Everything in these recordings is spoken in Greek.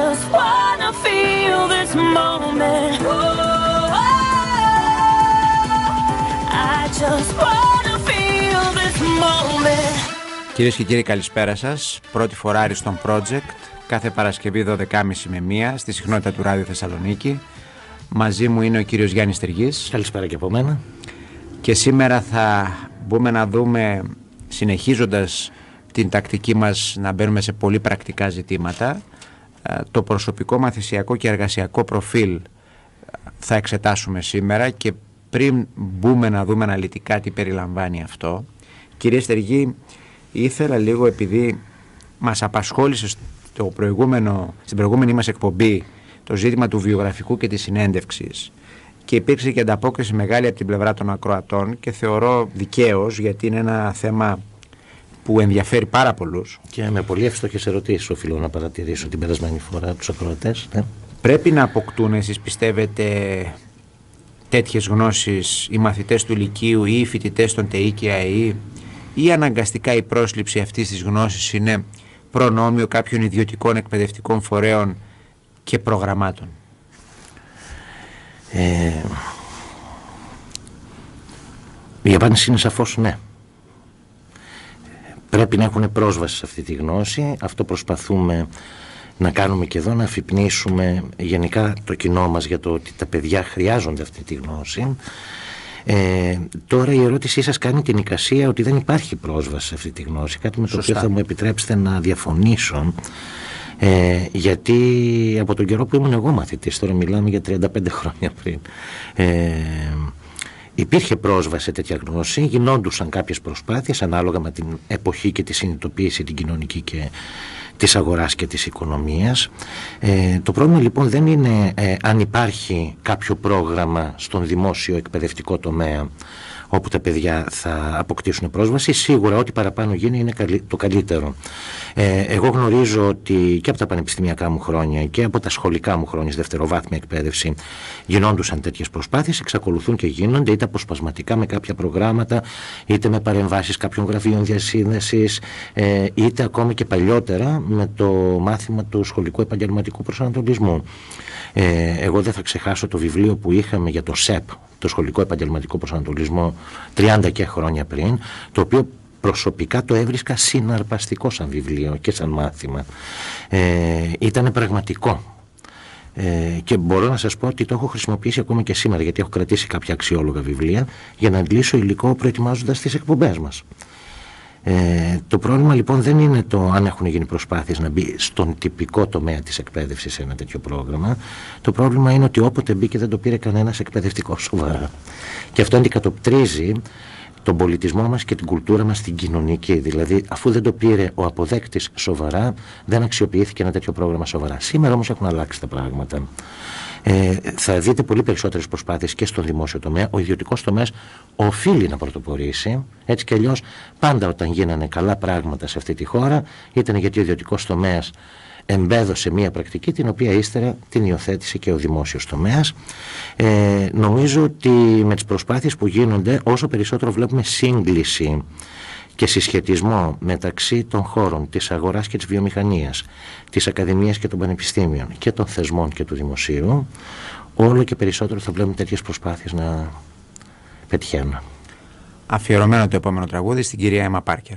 just wanna feel this moment. Oh, I just wanna feel this moment. Κυρίες και κύριοι, καλησπέρα σας. Πρώτη φορά Ariston Project, κάθε Παρασκευή 12.30 με 1 στη συχνότητα του Ράδιο Θεσσαλονίκη. Μαζί μου είναι ο κύριος Γιάννης Τεργής. Καλησπέρα και από μένα. Και σήμερα θα μπούμε να δούμε, συνεχίζοντας την τακτική μας να μπαίνουμε σε πολύ πρακτικά ζητήματα, ε, το προσωπικό μαθησιακό και εργασιακό προφίλ ε, θα εξετάσουμε σήμερα και πριν μπούμε να δούμε αναλυτικά τι περιλαμβάνει αυτό, κύριε Στεργή, ήθελα λίγο επειδή μας απασχόλησε στο προηγούμενο, στην προηγούμενη μας εκπομπή το ζήτημα του βιογραφικού και της συνέντευξης και υπήρξε και ανταπόκριση μεγάλη από την πλευρά των ακροατών και θεωρώ δικαίως γιατί είναι ένα θέμα που ενδιαφέρει πάρα πολλούς. Και με πολύ εύστοχες ερωτήσεις οφείλω να παρατηρήσω την περασμένη φορά τους ακροατές. Ναι. Πρέπει να αποκτούν εσείς πιστεύετε τέτοιες γνώσεις οι μαθητές του Λυκείου ή οι φοιτητές των ΤΕΙ και ΑΕΗ ή αναγκαστικά η πρόσληψη αυτής της γνώσης είναι προνόμιο κάποιων ιδιωτικών εκπαιδευτικών φορέων και προγραμμάτων; Ε, η απάντηση είναι σαφώς ναι. Πρέπει να έχουν πρόσβαση σε αυτή τη γνώση. Αυτό προσπαθούμε να κάνουμε και εδώ, να αφυπνίσουμε γενικά το κοινό μας για το ότι τα παιδιά χρειάζονται αυτή τη γνώση. Ε, τώρα η ερώτησή σας κάνει την εικασία ότι δεν υπάρχει πρόσβαση σε αυτή τη γνώση, κάτι με το οποίο θα μου επιτρέψετε να διαφωνήσω. Ε, γιατί από τον καιρό που ήμουν εγώ μαθητής, τώρα μιλάμε για 35 χρόνια πριν, ε, υπήρχε πρόσβαση σε τέτοια γνώση, γινόντουσαν κάποιες προσπάθειες ανάλογα με την εποχή και τη συνειδητοποίηση την κοινωνική και της αγοράς και της οικονομίας. Ε, το πρόβλημα λοιπόν δεν είναι ε, αν υπάρχει κάποιο πρόγραμμα στον δημόσιο εκπαιδευτικό τομέα όπου τα παιδιά θα αποκτήσουν πρόσβαση. Σίγουρα ό,τι παραπάνω γίνει είναι το καλύτερο. Ε, εγώ γνωρίζω ότι και από τα πανεπιστημιακά μου χρόνια και από τα σχολικά μου χρόνια, δευτεροβάθμια εκπαίδευση, γινόντουσαν τέτοιες προσπάθειες, εξακολουθούν και γίνονται είτε αποσπασματικά με κάποια προγράμματα, είτε με παρεμβάσεις κάποιων γραφείων διασύνδεσης, ε, είτε ακόμη και παλιότερα με το μάθημα του σχολικού επαγγελματικού προσανατολισμού. Ε, εγώ δεν θα ξεχάσω το βιβλίο που είχαμε για το ΣΕΠ, το σχολικό επαγγελματικό προσανατολισμό 30 και χρόνια πριν, το οποίο προσωπικά το έβρισκα συναρπαστικό σαν βιβλίο και σαν μάθημα. Ε, ήταν πραγματικό. Ε, και μπορώ να σας πω ότι το έχω χρησιμοποιήσει ακόμα και σήμερα γιατί έχω κρατήσει κάποια αξιόλογα βιβλία για να αντλήσω υλικό προετοιμάζοντας τις εκπομπές μας. Ε, το πρόβλημα λοιπόν δεν είναι το αν έχουν γίνει προσπάθειες να μπει στον τυπικό τομέα της εκπαίδευσης σε ένα τέτοιο πρόγραμμα. Το πρόβλημα είναι ότι όποτε μπήκε δεν το πήρε κανένας εκπαιδευτικός σοβαρά. Και αυτό αντικατοπτρίζει τον πολιτισμό μας και την κουλτούρα μας στην κοινωνική. Δηλαδή, αφού δεν το πήρε ο αποδέκτης σοβαρά, δεν αξιοποιήθηκε ένα τέτοιο πρόγραμμα σοβαρά. Σήμερα όμως έχουν αλλάξει τα πράγματα. Ε, θα δείτε πολύ περισσότερες προσπάθειες και στον δημόσιο τομέα. Ο ιδιωτικός τομέας οφείλει να πρωτοπορήσει. Έτσι κι αλλιώς πάντα όταν γίνανε καλά πράγματα σε αυτή τη χώρα ήταν γιατί ο ιδιωτικός τομέας εμπέδωσε μία πρακτική την οποία ύστερα την υιοθέτησε και ο δημόσιος τομέας. Ε, νομίζω ότι με τις προσπάθειες που γίνονται όσο περισσότερο βλέπουμε σύγκληση και συσχετισμό μεταξύ των χώρων της αγοράς και της βιομηχανίας, της ακαδημίας και των πανεπιστήμιων και των θεσμών και του δημοσίου, όλο και περισσότερο θα βλέπουμε τέτοιες προσπάθειες να πετυχαίνουν. Αφιερωμένο το επόμενο τραγούδι στην κυρία Έμα Πάρκερ.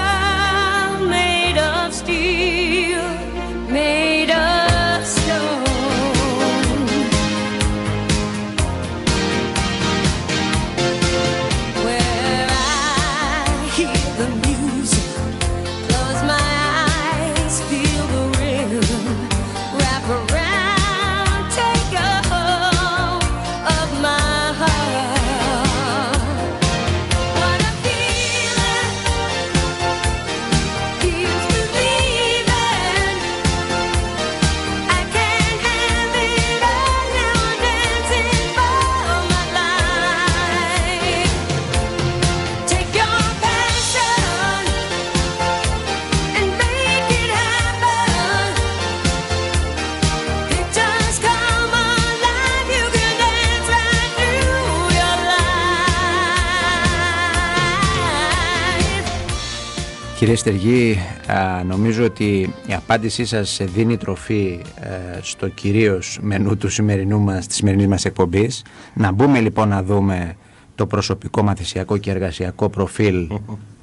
Κύριε Στεργή, α, νομίζω ότι η απάντησή σας δίνει τροφή ε, στο κυρίως μενού του σημερινού μας, της σημερινής μας εκπομπής. Να μπούμε λοιπόν να δούμε το προσωπικό μαθησιακό και εργασιακό προφίλ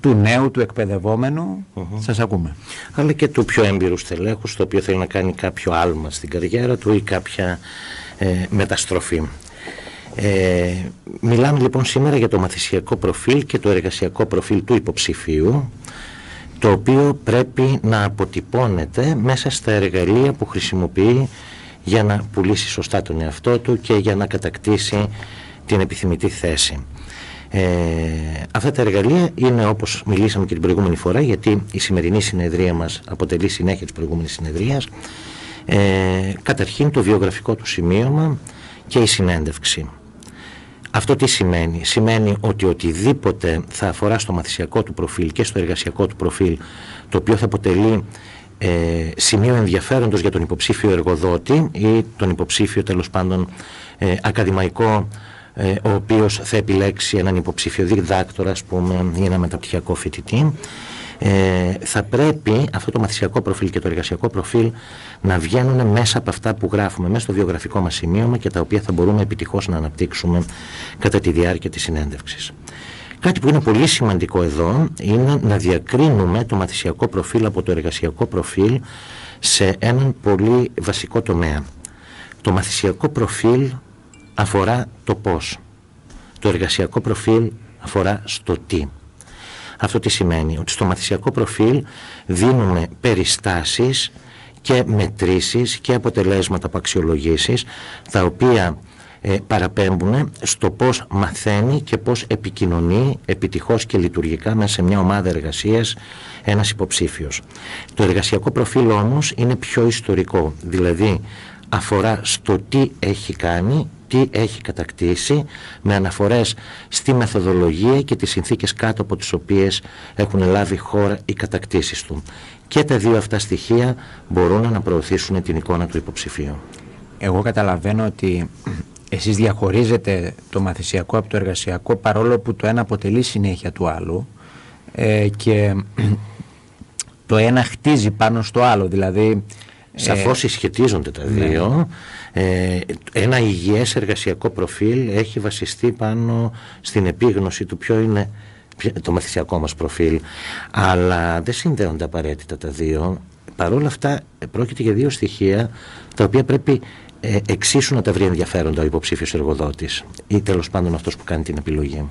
του νέου, του εκπαιδευόμενου. Σας ακούμε. αλλά και του πιο έμπειρου στελέχους το οποίο θέλει να κάνει κάποιο άλμα στην καριέρα του ή κάποια ε, μεταστροφή. Ε, μιλάμε λοιπόν σήμερα για το μαθησιακό προφίλ και το εργασιακό προφίλ του υποψηφίου το οποίο πρέπει να αποτυπώνεται μέσα στα εργαλεία που χρησιμοποιεί για να πουλήσει σωστά τον εαυτό του και για να κατακτήσει την επιθυμητή θέση. Ε, αυτά τα εργαλεία είναι όπως μιλήσαμε και την προηγούμενη φορά γιατί η σημερινή συνεδρία μας αποτελεί συνέχεια της προηγούμενης συνεδρίας ε, καταρχήν το βιογραφικό του σημείωμα και η συνέντευξη. Αυτό τι σημαίνει; Σημαίνει ότι οτιδήποτε θα αφορά στο μαθησιακό του προφίλ και στο εργασιακό του προφίλ το οποίο θα αποτελεί ε, σημείο ενδιαφέροντος για τον υποψήφιο εργοδότη ή τον υποψήφιο τέλος πάντων ε, ακαδημαϊκό ε, ο οποίος θα επιλέξει έναν υποψήφιο διδάκτορα ας πούμε ή ένα μεταπτυχιακό φοιτητή ε, θα πρέπει αυτό το μαθησιακό προφίλ και το εργασιακό προφίλ να βγαίνουν μέσα από αυτά που γράφουμε μέσα στο βιογραφικό μας σημείωμα και τα οποία θα μπορούμε επιτυχώς να αναπτύξουμε κατά τη διάρκεια της συνέντευξης. Κάτι που είναι πολύ σημαντικό εδώ είναι να διακρίνουμε το μαθησιακό προφίλ από το εργασιακό προφίλ σε έναν πολύ βασικό τομέα. Το μαθησιακό προφίλ αφορά το πώς. Το εργασιακό προφίλ αφορά στο τι. Αυτό τι σημαίνει, ότι στο μαθησιακό προφίλ δίνουμε περιστάσεις και μετρήσεις και αποτελέσματα από αξιολογήσεις τα οποία ε, παραπέμπουν στο πώς μαθαίνει και πώς επικοινωνεί επιτυχώς και λειτουργικά μέσα σε μια ομάδα εργασίας ένας υποψήφιος. Το εργασιακό προφίλ όμως είναι πιο ιστορικό, δηλαδή αφορά στο τι έχει κάνει τι έχει κατακτήσει με αναφορές στη μεθοδολογία και τις συνθήκες κάτω από τις οποίες έχουν λάβει χώρα οι κατακτήσεις του. Και τα δύο αυτά στοιχεία μπορούν να προωθήσουν την εικόνα του υποψηφίου. Εγώ καταλαβαίνω ότι εσείς διαχωρίζετε το μαθησιακό από το εργασιακό παρόλο που το ένα αποτελεί συνέχεια του άλλου ε, και το ένα χτίζει πάνω στο άλλο δηλαδή Σαφώς συσχετίζονται τα δύο. Ε, ένα υγιές εργασιακό προφίλ έχει βασιστεί πάνω στην επίγνωση του ποιο είναι το μαθησιακό μας προφίλ. Αλλά δεν συνδέονται απαραίτητα τα δύο. Παρ' όλα αυτά πρόκειται για δύο στοιχεία τα οποία πρέπει ε, εξίσου να τα βρει ενδιαφέροντα ο υποψήφιος εργοδότης ή τέλος πάντων αυτός που κάνει την επιλογή.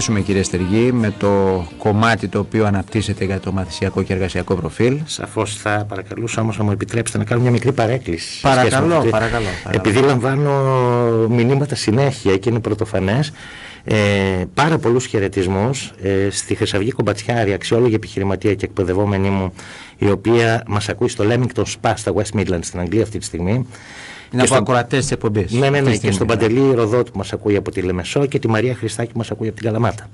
Συνεχίσουμε κύριε Στεργή με το κομμάτι το οποίο αναπτύσσεται για το μαθησιακό και εργασιακό προφίλ. Σαφώς θα παρακαλούσα όμως να μου επιτρέψετε να κάνω μια μικρή παρέκκληση. Παρακαλώ, παρακαλώ, παρακαλώ. Επειδή λαμβάνω μηνύματα συνέχεια και είναι πρωτοφανές, ε, πάρα πολλούς χαιρετισμούς ε, στη Χρυσαυγή Κομπατσιάρη, αξιόλογη επιχειρηματία και εκπαιδευόμενη μου, η οποία μας ακούει στο Leamington Spa στα West Midlands στην Αγγλία αυτή τη στιγμή. Είναι από ακροατές της εκπομπής. Ναι, ναι, ναι. Και στον Παντελή Ροδότου που μας ακούει από τη Λεμεσό και τη Μαρία Χριστάκη που μας ακούει από την Καλαμάτα.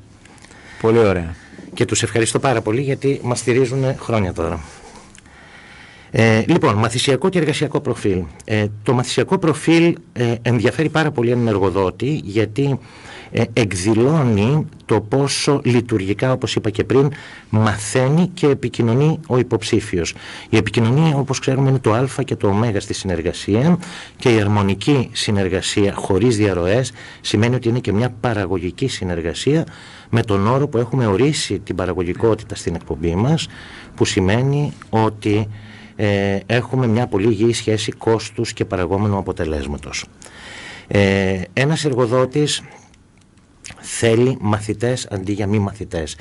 Πολύ ωραία. Και τους ευχαριστώ πάρα πολύ γιατί μας στηρίζουν χρόνια τώρα. Ε, λοιπόν, μαθησιακό και εργασιακό προφίλ. Ε, το μαθησιακό προφίλ ε, ενδιαφέρει πάρα πολύ έναν εργοδότη γιατί ε, εκδηλώνει το πόσο λειτουργικά, όπως είπα και πριν, μαθαίνει και επικοινωνεί ο υποψήφιος. Η επικοινωνία, όπως ξέρουμε, είναι το α και το ω στη συνεργασία και η αρμονική συνεργασία χωρίς διαρροές σημαίνει ότι είναι και μια παραγωγική συνεργασία με τον όρο που έχουμε ορίσει την παραγωγικότητα στην εκπομπή μας, που σημαίνει ότι ε, έχουμε μια πολύ υγιή σχέση κόστους και παραγόμενου αποτελέσματος. Ε, ένας εργοδότης θέλει μαθητές αντί για μη μαθητές.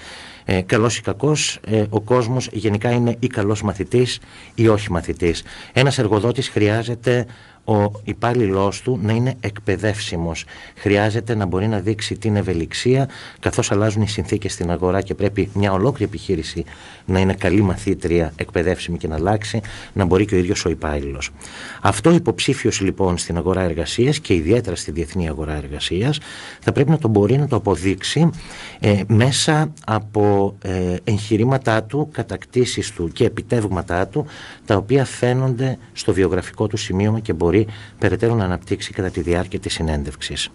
Ε, καλός ή κακός, ε, ο κόσμος γενικά είναι ή καλός μαθητής ή όχι μαθητής. Ένας εργοδότης χρειάζεται ο υπάλληλός του να είναι εκπαιδεύσιμος. Χρειάζεται να μπορεί να δείξει την ευελιξία καθώς αλλάζουν οι συνθήκες στην αγορά και πρέπει μια ολόκληρη επιχείρηση να είναι καλή μαθήτρια, εκπαιδεύσιμη και να αλλάξει, να μπορεί και ο ίδιος ο υπάλληλος. Αυτό υποψήφιος λοιπόν στην αγορά εργασίας και ιδιαίτερα στη διεθνή αγορά εργασίας θα πρέπει να το μπορεί να το αποδείξει ε, μέσα από ε, εγχειρήματά του, κατακτήσεις του και επιτεύγματά του τα οποία φαίνονται στο βιογραφικό του σημείωμα και μπορεί μπορεί περαιτέρω να αναπτύξει κατά τη διάρκεια της συνέντευξης.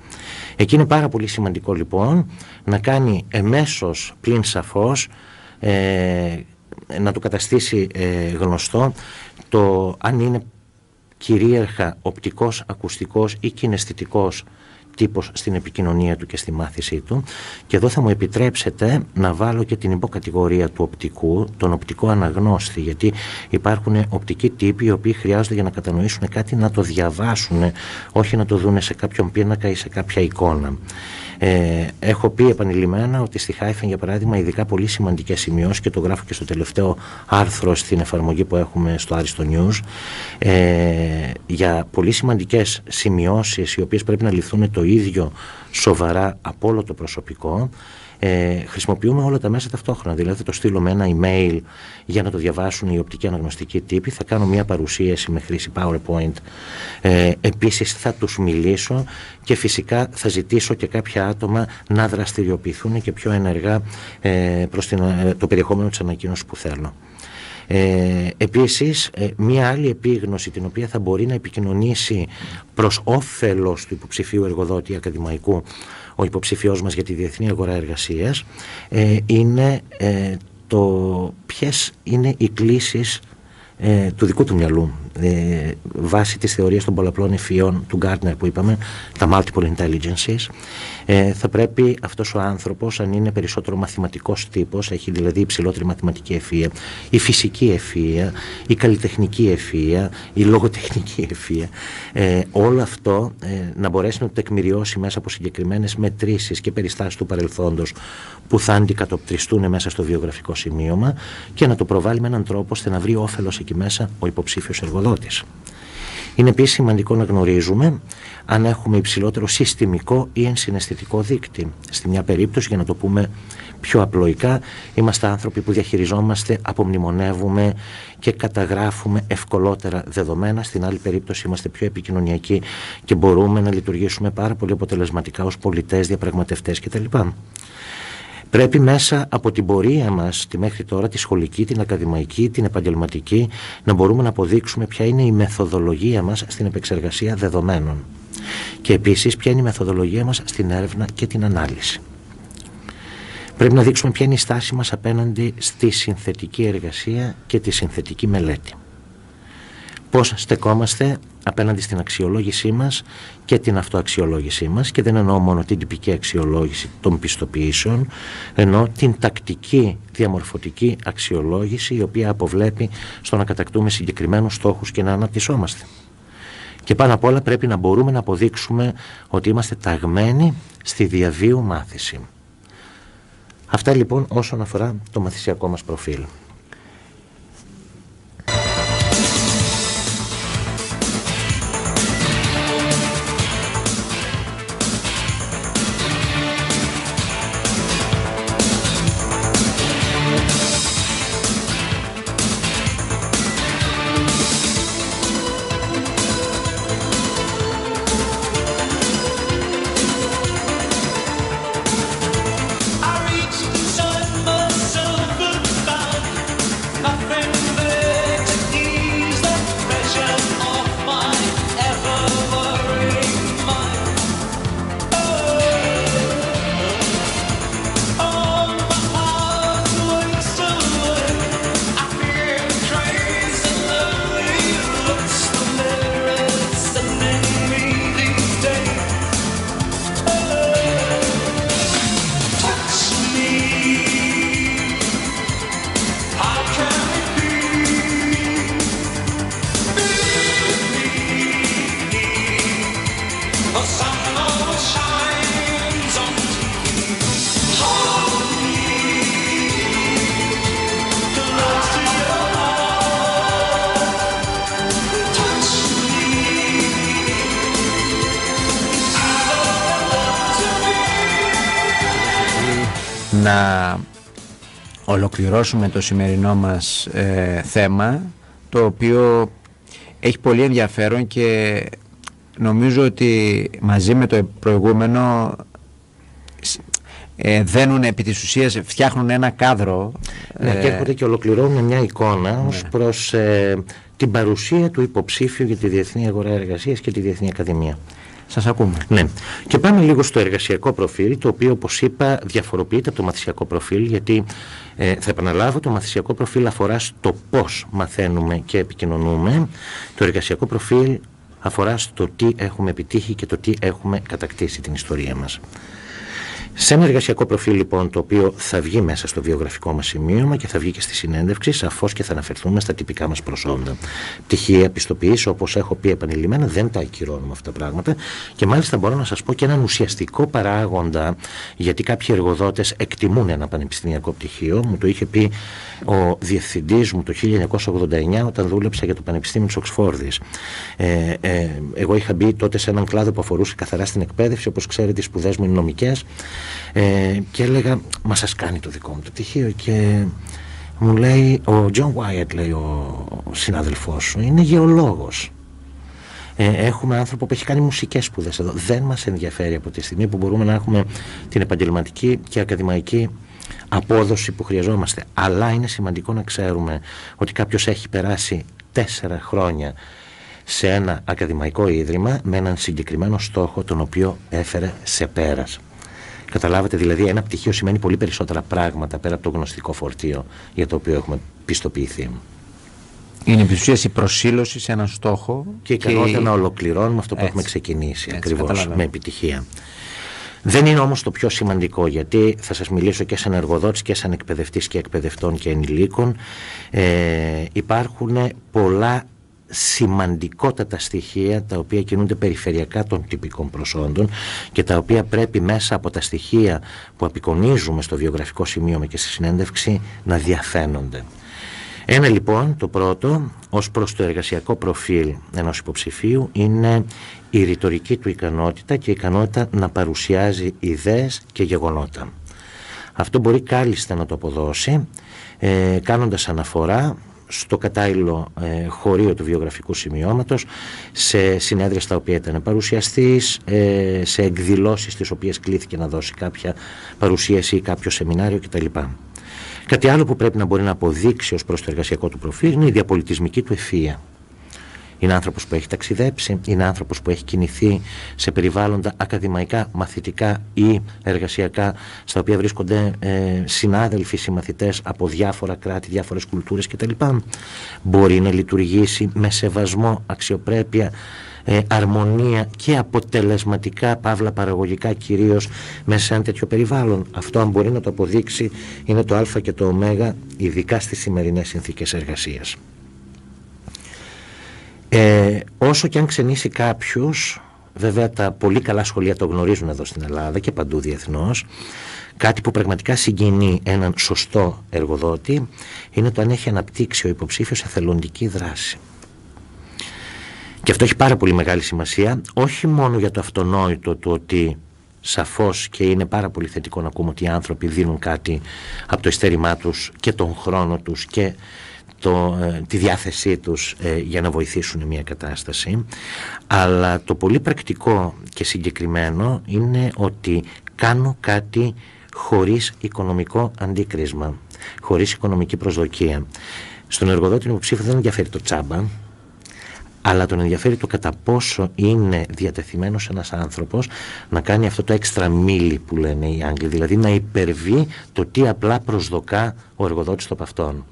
Εκεί είναι πάρα πολύ σημαντικό λοιπόν να κάνει εμέσως πλην σαφώς ε, να του καταστήσει ε, γνωστό το αν είναι κυρίαρχα οπτικός, ακουστικός ή κιναισθητικός τύπος στην επικοινωνία του και στη μάθησή του και εδώ θα μου επιτρέψετε να βάλω και την υποκατηγορία του οπτικού, τον οπτικό αναγνώστη γιατί υπάρχουν οπτικοί τύποι οι οποίοι χρειάζονται για να κατανοήσουν κάτι να το διαβάσουν όχι να το δουν σε κάποιον πίνακα ή σε κάποια εικόνα. Ε, έχω πει επανειλημμένα ότι στη Χάιφεν, για παράδειγμα, ειδικά πολύ σημαντικές σημειώσεις και το γράφω και στο τελευταίο άρθρο στην εφαρμογή που έχουμε στο Άριστο News. Ε, για πολύ σημαντικές σημειώσεις, οι οποίες πρέπει να ληφθούν το ίδιο σοβαρά από όλο το προσωπικό, ε, χρησιμοποιούμε όλα τα μέσα ταυτόχρονα. Δηλαδή θα το στείλω με ένα email για να το διαβάσουν οι οπτικοί αναγνωστικοί τύποι, θα κάνω μια παρουσίαση με χρήση PowerPoint. Ε, επίσης θα τους μιλήσω και φυσικά θα ζητήσω και κάποια άτομα να δραστηριοποιηθούν και πιο ενεργά ε, προς την, ε, το περιεχόμενο της ανακοίνωσης που θέλω. Ε, επίσης, ε, μία άλλη επίγνωση την οποία θα μπορεί να επικοινωνήσει προς όφελος του υποψηφίου εργοδότη ακαδημαϊκού ο υποψηφιός μας για τη διεθνή αγορά εργασίας ε, είναι ε, το ποιες είναι οι κλήσεις ε, του δικού του μυαλού ε, βάσει της θεωρίας των πολλαπλών ευφυών του Γκάρτνερ που είπαμε τα multiple intelligences ε, θα πρέπει αυτός ο άνθρωπος αν είναι περισσότερο μαθηματικός τύπος έχει δηλαδή υψηλότερη μαθηματική ευφυία η φυσική ευφυία η καλλιτεχνική ευφυία η λογοτεχνική ευφυία ε, όλο αυτό ε, να μπορέσει να το τεκμηριώσει μέσα από συγκεκριμένες μετρήσεις και περιστάσεις του παρελθόντος που θα αντικατοπτριστούν μέσα στο βιογραφικό σημείωμα και να το προβάλλει με έναν τρόπο ώστε να βρει όφελος εκεί μέσα ο υποψήφιος εργοδότης. Είναι επίσης σημαντικό να γνωρίζουμε αν έχουμε υψηλότερο συστημικό ή ενσυναισθητικό δίκτυ. Στη μια περίπτωση, για να το πούμε πιο απλοϊκά, είμαστε άνθρωποι που διαχειριζόμαστε, απομνημονεύουμε και καταγράφουμε ευκολότερα δεδομένα. Στην άλλη περίπτωση είμαστε πιο επικοινωνιακοί και μπορούμε να λειτουργήσουμε πάρα πολύ αποτελεσματικά ως πολιτές, διαπραγματευτές κτλ. Πρέπει μέσα από την πορεία μας τη μέχρι τώρα, τη σχολική, την ακαδημαϊκή, την επαγγελματική, να μπορούμε να αποδείξουμε ποια είναι η μεθοδολογία μας στην επεξεργασία δεδομένων. Και επίσης ποια είναι η μεθοδολογία μας στην έρευνα και την ανάλυση. Πρέπει να δείξουμε ποια είναι η στάση μας απέναντι στη συνθετική εργασία και τη συνθετική μελέτη. Πώς στεκόμαστε απέναντι στην αξιολόγησή μας και την αυτοαξιολόγησή μας και δεν εννοώ μόνο την τυπική αξιολόγηση των πιστοποιήσεων ενώ την τακτική διαμορφωτική αξιολόγηση η οποία αποβλέπει στο να κατακτούμε συγκεκριμένους στόχους και να αναπτυσσόμαστε. Και πάνω απ' όλα πρέπει να μπορούμε να αποδείξουμε ότι είμαστε ταγμένοι στη διαβίου μάθηση. Αυτά λοιπόν όσον αφορά το μαθησιακό μας προφίλ. Να ολοκληρώσουμε το σημερινό μας ε, θέμα το οποίο έχει πολύ ενδιαφέρον και νομίζω ότι μαζί με το προηγούμενο ε, δένουν επί της ουσίας, φτιάχνουν ένα κάδρο. Ναι, και έρχονται και ολοκληρώνουν μια εικόνα ναι. ως προς ε, την παρουσία του υποψήφιου για τη Διεθνή Αγορά Εργασίας και τη Διεθνή Ακαδημία. Σας ακούμε. Ναι. Και πάμε λίγο στο εργασιακό προφίλ, το οποίο όπως είπα διαφοροποιείται από το μαθησιακό προφίλ, γιατί ε, θα επαναλάβω, το μαθησιακό προφίλ αφορά στο πώς μαθαίνουμε και επικοινωνούμε. Το εργασιακό προφίλ αφορά στο τι έχουμε επιτύχει και το τι έχουμε κατακτήσει την ιστορία μας. Σε ένα εργασιακό προφίλ λοιπόν το οποίο θα βγει μέσα στο βιογραφικό μας σημείωμα και θα βγει και στη συνέντευξη σαφώς και θα αναφερθούμε στα τυπικά μας προσόντα. Πτυχία, πιστοποιήσει όπως έχω πει επανειλημμένα δεν τα ακυρώνουμε αυτά τα πράγματα και μάλιστα μπορώ να σας πω και έναν ουσιαστικό παράγοντα γιατί κάποιοι εργοδότες εκτιμούν ένα πανεπιστημιακό πτυχίο. Μου το είχε πει ο διευθυντής μου το 1989 όταν δούλεψα για το Πανεπιστήμιο της Οξφόρδης. Ε, ε, εγώ είχα μπει τότε σε έναν κλάδο που αφορούσε καθαρά στην εκπαίδευση όπως ξέρετε οι σπουδές μου είναι νομικές ε, και έλεγα μα σας κάνει το δικό μου το πτυχίο και μου λέει ο Τζον Βάιετ λέει ο συνάδελφός σου είναι γεωλόγος ε, έχουμε άνθρωπο που έχει κάνει μουσικές σπουδές εδώ. Δεν μας ενδιαφέρει από τη στιγμή που μπορούμε να έχουμε την επαγγελματική και ακαδημαϊκή απόδοση που χρειαζόμαστε. Αλλά είναι σημαντικό να ξέρουμε ότι κάποιος έχει περάσει τέσσερα χρόνια σε ένα ακαδημαϊκό ίδρυμα με έναν συγκεκριμένο στόχο τον οποίο έφερε σε πέρας. Καταλάβατε δηλαδή ένα πτυχίο σημαίνει πολύ περισσότερα πράγματα πέρα από το γνωστικό φορτίο για το οποίο έχουμε πιστοποιηθεί. Είναι επί η προσήλωση σε έναν στόχο και η ικανότητα να ολοκληρώνουμε αυτό που έχουμε ξεκινήσει ακριβώς με επιτυχία. Δεν είναι όμως το πιο σημαντικό γιατί θα σας μιλήσω και σαν εργοδότης και σαν εκπαιδευτής και εκπαιδευτών και ενηλίκων ε, υπάρχουν πολλά σημαντικότατα στοιχεία τα οποία κινούνται περιφερειακά των τυπικών προσόντων και τα οποία πρέπει μέσα από τα στοιχεία που απεικονίζουμε στο βιογραφικό σημείο και στη συνέντευξη να διαφαίνονται. Ένα λοιπόν, το πρώτο, ως προς το εργασιακό προφίλ ενός υποψηφίου είναι η ρητορική του ικανότητα και η ικανότητα να παρουσιάζει ιδέες και γεγονότα. Αυτό μπορεί κάλλιστα να το αποδώσει ε, κάνοντας αναφορά στο κατάλληλο ε, χωρίο του βιογραφικού σημειώματος σε συνέδρια στα οποία ήταν παρουσιαστής ε, σε εκδηλώσεις τις οποίες κλήθηκε να δώσει κάποια παρουσίαση ή κάποιο σεμινάριο κτλ. Κάτι άλλο που πρέπει να μπορεί να αποδείξει ως προς το εργασιακό του προφίλ είναι η διαπολιτισμική του ευφυΐα. Είναι άνθρωπος που έχει ταξιδέψει, είναι άνθρωπος που έχει κινηθεί σε περιβάλλοντα ακαδημαϊκά, μαθητικά ή εργασιακά, στα οποία βρίσκονται ε, συνάδελφοι, συμμαθητές από διάφορα κράτη, διάφορες κουλτούρες κτλ. Μπορεί να λειτουργήσει με σεβασμό, αξιοπρέπεια, ε, αρμονία και αποτελεσματικά, παύλα παραγωγικά κυρίως μέσα σε ένα τέτοιο περιβάλλον. Αυτό αν μπορεί να το αποδείξει είναι το α και το ω, ειδικά στις σημερινές συνθήκες εργασίας. Ε, όσο και αν ξενήσει κάποιους, βέβαια τα πολύ καλά σχολεία το γνωρίζουν εδώ στην Ελλάδα και παντού διεθνώς, κάτι που πραγματικά συγκινεί έναν σωστό εργοδότη είναι το αν έχει αναπτύξει ο υποψήφιος εθελοντική δράση. Και αυτό έχει πάρα πολύ μεγάλη σημασία, όχι μόνο για το αυτονόητο του ότι σαφώς και είναι πάρα πολύ θετικό να ακούμε ότι οι άνθρωποι δίνουν κάτι από το ειστέρημά τους και τον χρόνο τους και το, ε, τη διάθεσή τους ε, για να βοηθήσουν μια κατάσταση αλλά το πολύ πρακτικό και συγκεκριμένο είναι ότι κάνω κάτι χωρίς οικονομικό αντίκρισμα χωρίς οικονομική προσδοκία στον εργοδότη υποψήφιο δεν ενδιαφέρει το τσάμπα αλλά τον ενδιαφέρει το κατά πόσο είναι διατεθειμένος ένας άνθρωπος να κάνει αυτό το έξτρα μίλι που λένε οι Άγγλοι, δηλαδή να υπερβεί το τι απλά προσδοκά ο εργοδότης από αυτόν.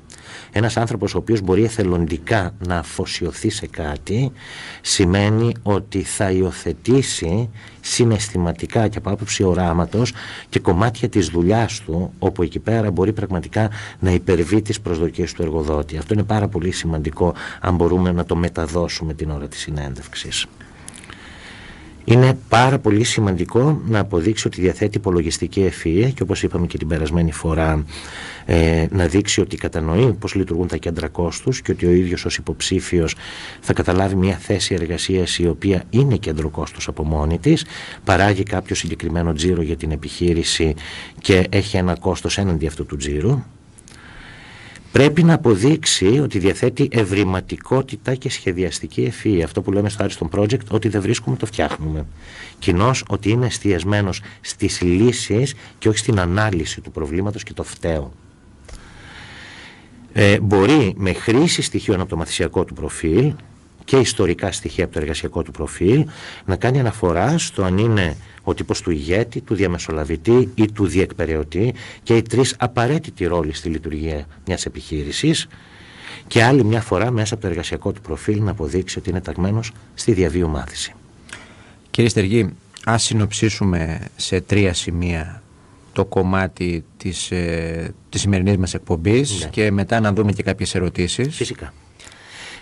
Ένας άνθρωπος ο οποίος μπορεί εθελοντικά να αφοσιωθεί σε κάτι σημαίνει ότι θα υιοθετήσει συναισθηματικά και από άποψη οράματος και κομμάτια της δουλειάς του όπου εκεί πέρα μπορεί πραγματικά να υπερβεί τις προσδοκίες του εργοδότη. Αυτό είναι πάρα πολύ σημαντικό αν μπορούμε να το μεταδώσουμε την ώρα της συνέντευξης. Είναι πάρα πολύ σημαντικό να αποδείξει ότι διαθέτει υπολογιστική ευφυΐα και όπως είπαμε και την περασμένη φορά ε, να δείξει ότι κατανοεί πώς λειτουργούν τα κέντρα κόστους και ότι ο ίδιος ως υποψήφιος θα καταλάβει μια θέση εργασίας η οποία είναι κέντρο κόστους από μόνη της, παράγει κάποιο συγκεκριμένο τζίρο για την επιχείρηση και έχει ένα κόστος έναντι αυτού του τζίρου πρέπει να αποδείξει ότι διαθέτει ευρηματικότητα και σχεδιαστική ευφυΐα. Αυτό που λέμε στο Ariston Project, ότι δεν βρίσκουμε το φτιάχνουμε. Κοινώς ότι είναι εστιασμένος στις λύσεις και όχι στην ανάλυση του προβλήματος και το φταίο. Ε, μπορεί με χρήση στοιχείων από το μαθησιακό του προφίλ και ιστορικά στοιχεία από το εργασιακό του προφίλ να κάνει αναφορά στο αν είναι ο τύπος του ηγέτη, του διαμεσολαβητή ή του διεκπαιρεωτή και οι τρεις απαραίτητοι ρόλοι στη λειτουργία μιας επιχείρησης και άλλη μια φορά μέσα από το εργασιακό του προφίλ να αποδείξει ότι είναι ταγμένος στη διαβίου μάθηση. Κύριε Στεργή, ας συνοψίσουμε σε τρία σημεία το κομμάτι της, ε, της σημερινής μας εκπομπής ναι. και μετά να δούμε και κάποιες ερωτήσεις. Φυσικά.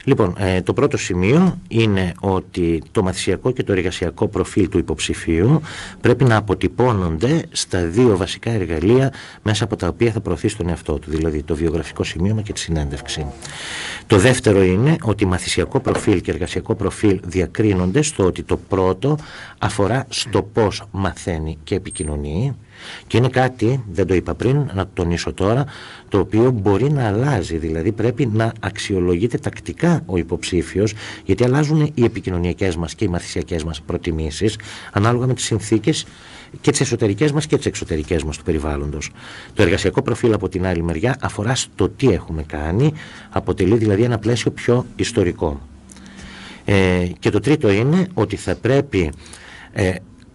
Λοιπόν, ε, το πρώτο σημείο είναι ότι το μαθησιακό και το εργασιακό προφίλ του υποψηφίου πρέπει να αποτυπώνονται στα δύο βασικά εργαλεία μέσα από τα οποία θα προωθήσει τον εαυτό του, δηλαδή το βιογραφικό σημείωμα και τη συνέντευξη. Το δεύτερο είναι ότι μαθησιακό προφίλ και εργασιακό προφίλ διακρίνονται στο ότι το πρώτο αφορά στο πώς μαθαίνει και επικοινωνεί και είναι κάτι, δεν το είπα πριν, να το τονίσω τώρα, το οποίο μπορεί να αλλάζει. Δηλαδή πρέπει να αξιολογείται τακτικά ο υποψήφιος, γιατί αλλάζουν οι επικοινωνιακές μας και οι μαθησιακές μας προτιμήσεις, ανάλογα με τις συνθήκες και τις εσωτερικές μας και τις εξωτερικές μας του περιβάλλοντος. Το εργασιακό προφίλ από την άλλη μεριά αφορά στο τι έχουμε κάνει, αποτελεί δηλαδή ένα πλαίσιο πιο ιστορικό. Ε, και το τρίτο είναι ότι θα πρέπει ε,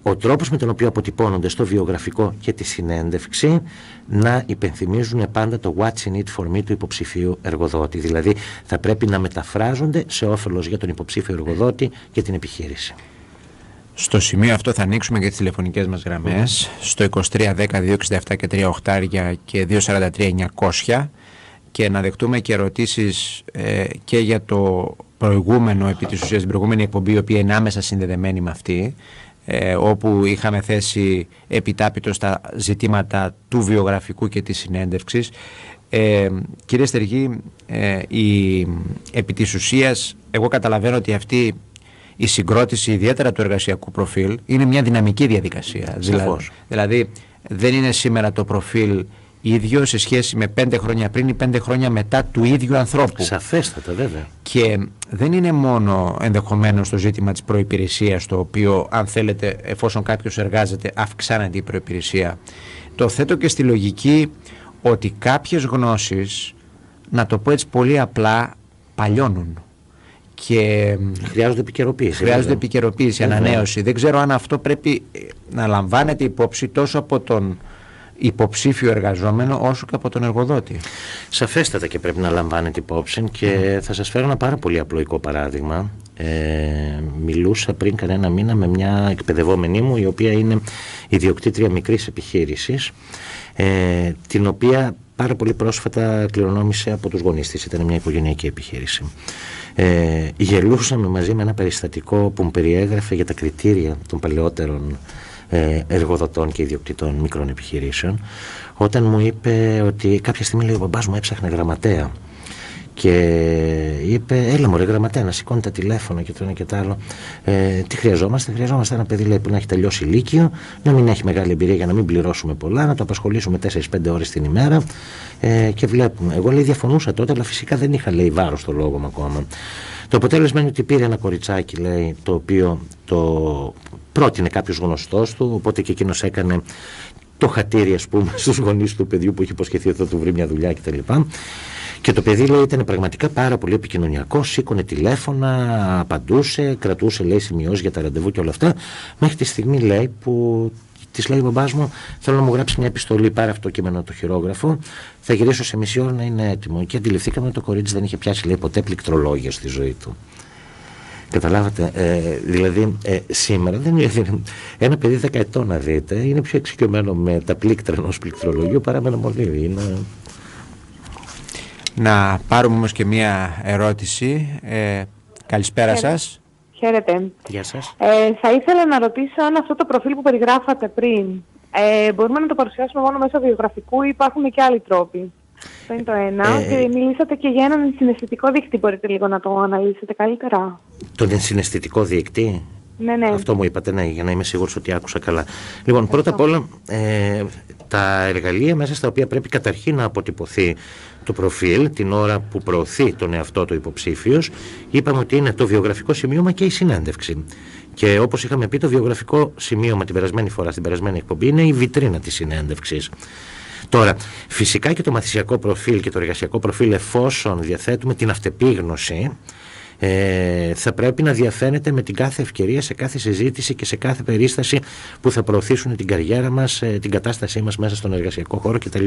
ο τρόπος με τον οποίο αποτυπώνονται στο βιογραφικό και τη συνέντευξη να υπενθυμίζουν πάντα το what's in it for me του υποψηφίου εργοδότη. Δηλαδή θα πρέπει να μεταφράζονται σε όφελος για τον υποψήφιο εργοδότη και την επιχείρηση. Στο σημείο αυτό θα ανοίξουμε και τις τηλεφωνικές μας γραμμές στο 23 10 267 και 3 οχτάρια και 243 900 και να δεχτούμε και ερωτήσεις ε, και για το προηγούμενο επί της ουσίας την προηγούμενη εκπομπή η οποία είναι άμεσα συνδεδεμένη με αυτή ε, όπου είχαμε θέσει επιτάπητο στα ζητήματα του βιογραφικού και της συνέντευξης. Ε, κύριε Στεργή, ε, η, επί της ουσίας, εγώ καταλαβαίνω ότι αυτή η συγκρότηση ιδιαίτερα του εργασιακού προφίλ είναι μια δυναμική διαδικασία. Δηλαδή, δηλαδή δεν είναι σήμερα το προφίλ ίδιο σε σχέση με πέντε χρόνια πριν ή πέντε χρόνια μετά του ίδιου ανθρώπου. Σαφέστατα βέβαια. Και δεν είναι μόνο ενδεχομένως το ζήτημα της προϋπηρεσίας το οποίο αν θέλετε εφόσον κάποιος εργάζεται αυξάνεται η προϋπηρεσία. Το θέτω και στη λογική ότι κάποιες γνώσεις να το πω έτσι πολύ απλά παλιώνουν. Και χρειάζονται επικαιροποίηση. Χρειάζονται επικαιροποίηση, ανανέωση. Δεν ξέρω αν αυτό πρέπει να λαμβάνεται υπόψη τόσο από τον υποψήφιο εργαζόμενο όσο και από τον εργοδότη. Σαφέστατα και πρέπει να λαμβάνετε υπόψη και θα σας φέρω ένα πάρα πολύ απλοϊκό παράδειγμα. Ε, μιλούσα πριν κανένα μήνα με μια εκπαιδευόμενη μου η οποία είναι ιδιοκτήτρια μικρής επιχείρησης ε, την οποία πάρα πολύ πρόσφατα κληρονόμησε από τους γονείς της, ήταν μια οικογενειακή επιχείρηση. Ε, γελούσαμε μαζί με ένα περιστατικό που μου περιέγραφε για τα κριτήρια των παλαιότερων ε, εργοδοτών και ιδιοκτητών μικρών επιχειρήσεων όταν μου είπε ότι κάποια στιγμή λέει ο μπαμπάς μου έψαχνε γραμματέα και είπε έλα μωρέ γραμματέα να σηκώνει τα τηλέφωνα και το ένα και το άλλο ε, τι χρειαζόμαστε, χρειαζόμαστε ένα παιδί λέει, που να έχει τελειώσει λύκειο να μην έχει μεγάλη εμπειρία για να μην πληρώσουμε πολλά να το απασχολήσουμε 4-5 ώρες την ημέρα ε, και βλέπουμε, εγώ λέει διαφωνούσα τότε αλλά φυσικά δεν είχα λέει βάρος στο λόγο μου ακόμα το αποτέλεσμα είναι ότι πήρε ένα κοριτσάκι λέει το οποίο το πρότεινε κάποιος γνωστός του οπότε και εκείνος έκανε το χατήρι ας πούμε στους γονείς του παιδιού που είχε υποσχεθεί ότι θα του βρει μια δουλειά κτλ. Και το παιδί λέει ήταν πραγματικά πάρα πολύ επικοινωνιακό, σήκωνε τηλέφωνα, απαντούσε, κρατούσε λέει σημειώσεις για τα ραντεβού και όλα αυτά. Μέχρι τη στιγμή λέει που τη λέει ο μπαμπάς μου: Θέλω να μου γράψεις μια επιστολή, πάρε αυτό το κείμενο το χειρόγραφο. Θα γυρίσω σε μισή ώρα να είναι έτοιμο. Και αντιληφθήκαμε ότι το κορίτσι δεν είχε πιάσει λέει, ποτέ πληκτρολόγια στη ζωή του. Καταλάβατε, ε, δηλαδή ε, σήμερα δεν είναι, ένα παιδί 10 ετών να δείτε είναι πιο εξοικειωμένο με τα πλήκτρα ενός πληκτρολογίου παρά με ένα μολύβι. Είναι... Να πάρουμε όμως και μία ερώτηση. Ε, καλησπέρα Χαίρετε. σας. Χαίρετε. Γεια σας. Ε, θα ήθελα να ρωτήσω αν αυτό το προφίλ που περιγράφατε πριν ε, μπορούμε να το παρουσιάσουμε μόνο μέσω βιογραφικού ή υπάρχουν και άλλοι τρόποι; Αυτό είναι το ένα. Ε, και μιλήσατε και για έναν συναισθητικό δείκτη. Μπορείτε λίγο να το αναλύσετε καλύτερα; Τον συναισθητικό διεκτή. Ναι, ναι. Αυτό μου είπατε, ναι, για να είμαι σίγουρος ότι άκουσα καλά. Λοιπόν, πρώτα απ' όλα, ε, τα εργαλεία μέσα στα οποία πρέπει καταρχήν να αποτυπωθεί το προφίλ την ώρα που προωθεί τον εαυτό του υποψήφιος, είπαμε ότι είναι το βιογραφικό σημείωμα και η συνέντευξη. Και όπως είχαμε πει, το βιογραφικό σημείωμα την περασμένη φορά, στην περασμένη εκπομπή, είναι η βιτρίνα της συνέντευξης. Τώρα, φυσικά και το μαθησιακό προφίλ και το εργασιακό προφίλ, εφόσον διαθέτουμε την αυτεπίγνωση, ε, θα πρέπει να διαφαίνεται με την κάθε ευκαιρία σε κάθε συζήτηση και σε κάθε περίσταση που θα προωθήσουν την καριέρα μας, ε, την κατάστασή μας μέσα στον εργασιακό χώρο κτλ.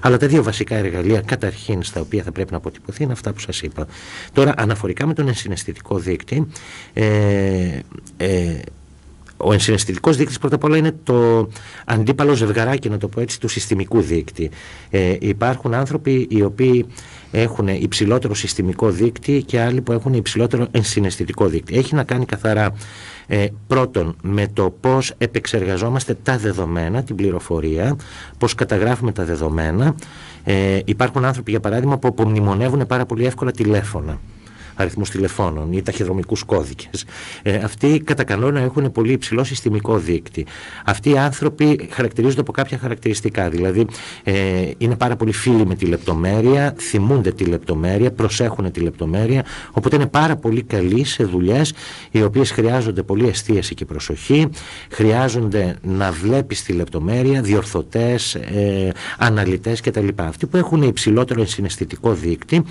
Αλλά τα δύο βασικά εργαλεία καταρχήν στα οποία θα πρέπει να αποτυπωθεί είναι αυτά που σας είπα. Τώρα αναφορικά με τον ενσυναισθητικό δείκτη, ε, ε, ο ενσυναισθητικός δείκτης πρώτα απ' όλα είναι το αντίπαλο ζευγαράκι, να το πω έτσι, του συστημικού δείκτη. Ε, υπάρχουν άνθρωποι οι οποίοι έχουν υψηλότερο συστημικό δείκτη και άλλοι που έχουν υψηλότερο ενσυναισθητικό δείκτη. Έχει να κάνει καθαρά ε, πρώτον με το πώς επεξεργαζόμαστε τα δεδομένα, την πληροφορία, πώς καταγράφουμε τα δεδομένα. Ε, υπάρχουν άνθρωποι για παράδειγμα που απομνημονεύουν πάρα πολύ εύκολα τηλέφωνα αριθμούς τηλεφώνων ή ταχυδρομικούς κώδικες. Ε, αυτοί κατά κανόνα έχουν πολύ υψηλό συστημικό δείκτη. Αυτοί οι άνθρωποι χαρακτηρίζονται από κάποια χαρακτηριστικά. Δηλαδή ε, είναι πάρα πολύ φίλοι με τη λεπτομέρεια, θυμούνται τη λεπτομέρεια, προσέχουν τη λεπτομέρεια. Οπότε είναι πάρα πολύ καλοί σε δουλειές οι οποίες χρειάζονται πολύ εστίαση και προσοχή. Χρειάζονται να βλέπεις τη λεπτομέρεια, διορθωτές, ε, αναλυτές κτλ. Αυτοί που έχουν υψηλότερο συναισθητικό δείκτη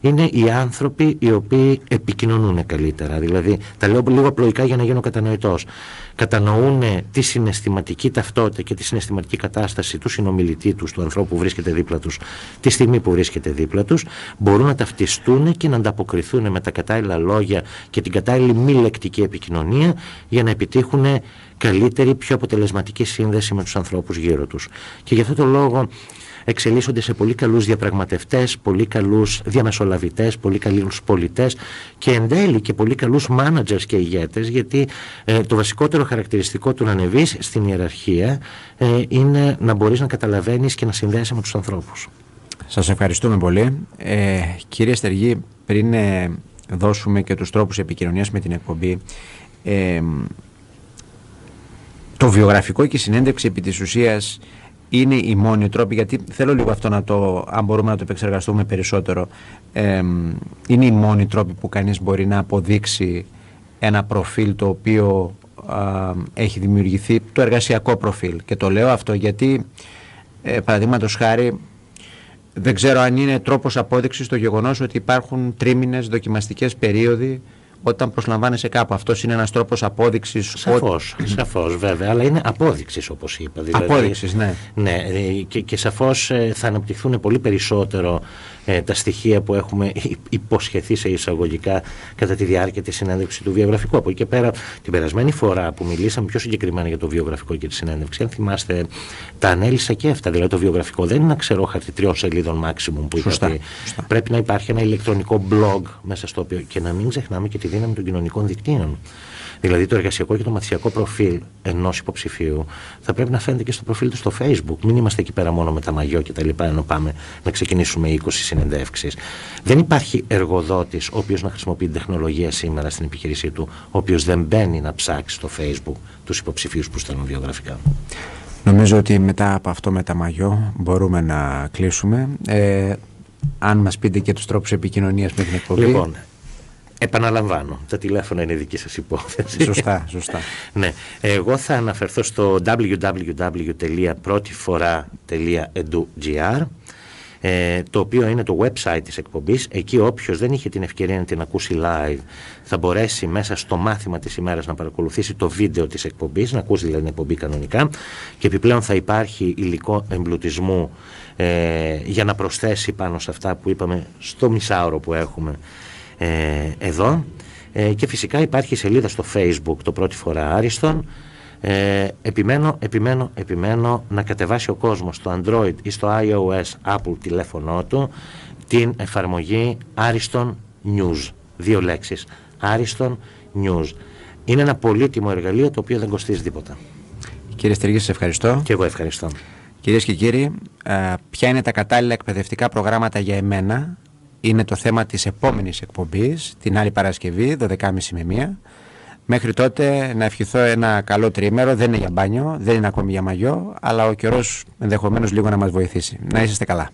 είναι οι άνθρωποι οι οποίοι οποίοι επικοινωνούν καλύτερα. Δηλαδή, τα λέω λίγο απλοϊκά για να γίνω κατανοητός. Κατανοούν τη συναισθηματική ταυτότητα και τη συναισθηματική κατάσταση του συνομιλητή τους, του ανθρώπου που βρίσκεται δίπλα τους, τη στιγμή που βρίσκεται δίπλα τους, μπορούν να ταυτιστούν και να ανταποκριθούν με τα κατάλληλα λόγια και την κατάλληλη μη λεκτική επικοινωνία για να επιτύχουν καλύτερη, πιο αποτελεσματική σύνδεση με τους ανθρώπους γύρω τους. Και γι' αυτό το λόγο εξελίσσονται σε πολύ καλούς διαπραγματευτές, πολύ καλούς διαμεσολαβητές, πολύ καλούς πολιτές και εν τέλει και πολύ καλούς managers και ηγέτες γιατί ε, το βασικότερο χαρακτηριστικό του να ανεβείς στην ιεραρχία ε, είναι να μπορείς να καταλαβαίνεις και να συνδέεσαι με τους ανθρώπους. Σας ευχαριστούμε πολύ. Ε, κύριε Στεργή, πριν ε, δώσουμε και τους τρόπους επικοινωνίας με την εκπομπή, ε, το βιογραφικό και η συνέντευξη επί της ουσίας είναι η μόνη τρόπη, γιατί θέλω λίγο αυτό να το, αν μπορούμε να το επεξεργαστούμε περισσότερο, ε, είναι η μόνη τρόπη που κανείς μπορεί να αποδείξει ένα προφίλ το οποίο έχει δημιουργηθεί, το εργασιακό προφίλ. Και το λέω αυτό γιατί, ε, παραδείγματος χάρη, δεν ξέρω αν είναι τρόπος απόδειξης το γεγονός ότι υπάρχουν τρίμηνες δοκιμαστικές περίοδοι όταν προσλαμβάνεσαι κάπου. Αυτός είναι ένας τρόπος απόδειξης. Σαφώς, ότι... σαφώς, βέβαια, αλλά είναι απόδειξης όπως είπα. Δηλαδή, απόδειξης, ναι. ναι. Ε, και, και σαφώς ε, θα αναπτυχθούν πολύ περισσότερο ε, τα στοιχεία που έχουμε υποσχεθεί σε εισαγωγικά κατά τη διάρκεια της συνέντευξης του βιογραφικού. Από εκεί και πέρα, την περασμένη φορά που μιλήσαμε πιο συγκεκριμένα για το βιογραφικό και τη συνέντευξη, αν θυμάστε, τα ανέλησα και αυτά. Δηλαδή, το βιογραφικό δεν είναι ένα ξερό χαρτί τριών σελίδων maximum που είπατε. Πρέπει να υπάρχει ένα ηλεκτρονικό blog μέσα στο οποίο και να μην ξεχνάμε και τη δύναμη των κοινωνικών δικτύων. Δηλαδή το εργασιακό και το μαθησιακό προφίλ ενός υποψηφίου θα πρέπει να φαίνεται και στο προφίλ του στο Facebook. Μην είμαστε εκεί πέρα μόνο με τα μαγιό και τα λοιπά, ενώ πάμε να ξεκινήσουμε 20 συνεντεύξεις. Δεν υπάρχει εργοδότης ο οποίος να χρησιμοποιεί την τεχνολογία σήμερα στην επιχείρησή του, ο οποίος δεν μπαίνει να ψάξει στο Facebook τους υποψηφίους που στέλνουν βιογραφικά. Νομίζω ότι μετά από αυτό με τα μαγιό μπορούμε να κλείσουμε. Ε, αν μας πείτε και τους τρόπους επικοινωνίας με την εκπομπή. Λοιπόν, Επαναλαμβάνω, τα τηλέφωνα είναι δική σας υπόθεση. Σωστά, σωστά. ναι. Εγώ θα αναφερθώ στο www.protiforά.edu.gr ε, το οποίο είναι το website της εκπομπής. Εκεί όποιος δεν είχε την ευκαιρία να την ακούσει live θα μπορέσει μέσα στο μάθημα της ημέρας να παρακολουθήσει το βίντεο της εκπομπής, να ακούσει δηλαδή την εκπομπή κανονικά. Και επιπλέον θα υπάρχει υλικό εμπλουτισμού ε, για να προσθέσει πάνω σε αυτά που είπαμε στο μισάωρο που έχουμε ε, εδώ. Ε, και φυσικά υπάρχει σελίδα στο facebook το πρώτη φορά Άριστον ε, επιμένω, επιμένω, επιμένω να κατεβάσει ο κόσμος στο Android ή στο iOS Apple τηλέφωνό του την εφαρμογή Ariston News. Δύο λέξεις. Ariston News. Είναι ένα πολύτιμο εργαλείο το οποίο δεν κοστίζει τίποτα. Κύριε Στεργή, σας ευχαριστώ. Και εγώ ευχαριστώ. Κυρίες και κύριοι, ποια είναι τα κατάλληλα εκπαιδευτικά προγράμματα για εμένα; Είναι το θέμα της επόμενης εκπομπής, την άλλη Παρασκευή, 12.30 με 1. Μέχρι τότε να ευχηθώ ένα καλό τρίμερο, δεν είναι για μπάνιο, δεν είναι ακόμη για μαγιό, αλλά ο καιρός ενδεχομένως λίγο να μας βοηθήσει. Να είσαστε καλά.